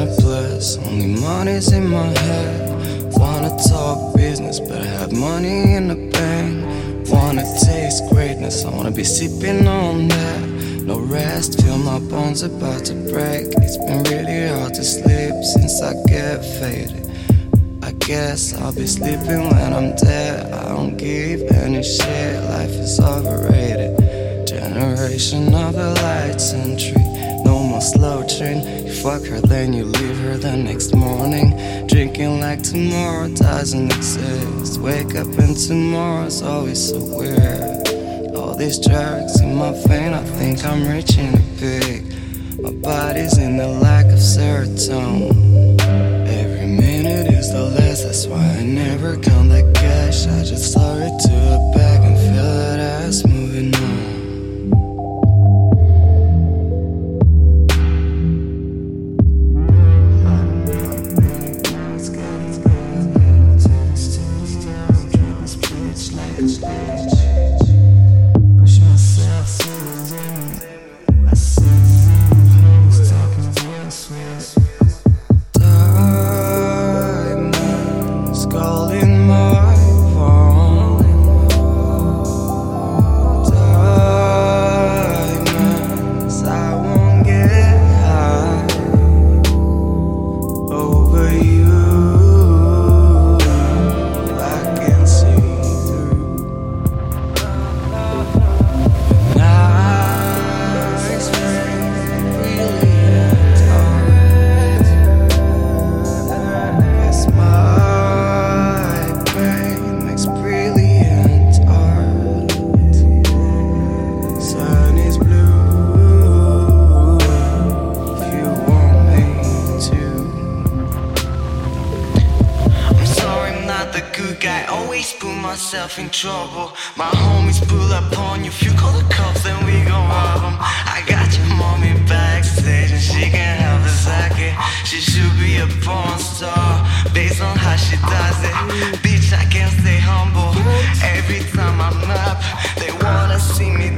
a bliss. Only money's in my head. Wanna talk business, but I have money in the bank. Wanna taste greatness, I wanna be sipping on that. No rest, feel my bones about to break. It's been really hard to sleep since I get faded. I guess I'll be sleeping when I'm dead. I don't give any shit, life is overrated. Generation of the light century. Slow train. You fuck her, then you leave her the next morning. Drinking like tomorrow doesn't exist. Wake up and tomorrow's always so weird. All these drugs in my vein, I think I'm reaching a peak. My body's in the lack of serotonin. Every minute is the less, that's why I never count the Push put myself in trouble. My homies pull up on you, if you call the cops, then we gon' rob them. I got your mommy backstage and she can have a second. She should be a porn star based on how she does it. Bitch, I can't stay humble. Every time I'm up, they wanna see me